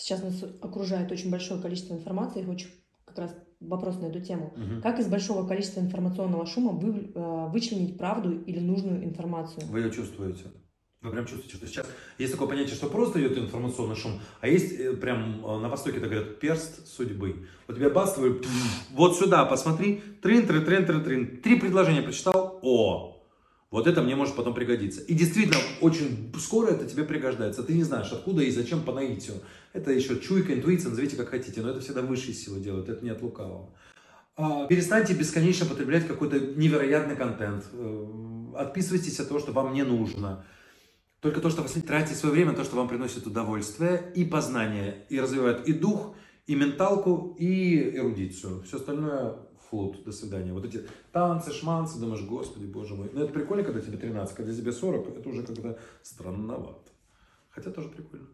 Сейчас нас окружает очень большое количество информации, очень как раз вопрос на эту тему. Мгм. Как из большого количества информационного шума вы, э, вычленить правду или нужную информацию? Вы ее чувствуете. Вы прям чувствуете, что сейчас есть такое понятие, что просто идет информационный шум, а есть э, прям э, на Востоке это говорят перст судьбы. Вот тебе бас твой, вот сюда посмотри, трин, трин, трин, трин, трин. Три предложения прочитал, о, вот это мне может потом пригодиться. И действительно, очень скоро это тебе пригождается. Ты не знаешь, откуда и зачем по наитию. Это еще чуйка, интуиция, назовите как хотите, но это всегда высшие силы делают, это не от лукавого. А, Перестаньте бесконечно потреблять какой-то невероятный контент. Э, Отписывайтесь от того, что вам не нужно. Только то, что вы тратите свое время, то, что вам приносит удовольствие и познание, и развивает и дух, и менталку, и эрудицию. Все остальное флут, до свидания. Вот эти танцы, шманцы, думаешь, господи, боже мой. Ну это прикольно, когда тебе 13, когда тебе 40, это уже когда странновато. Хотя тоже прикольно.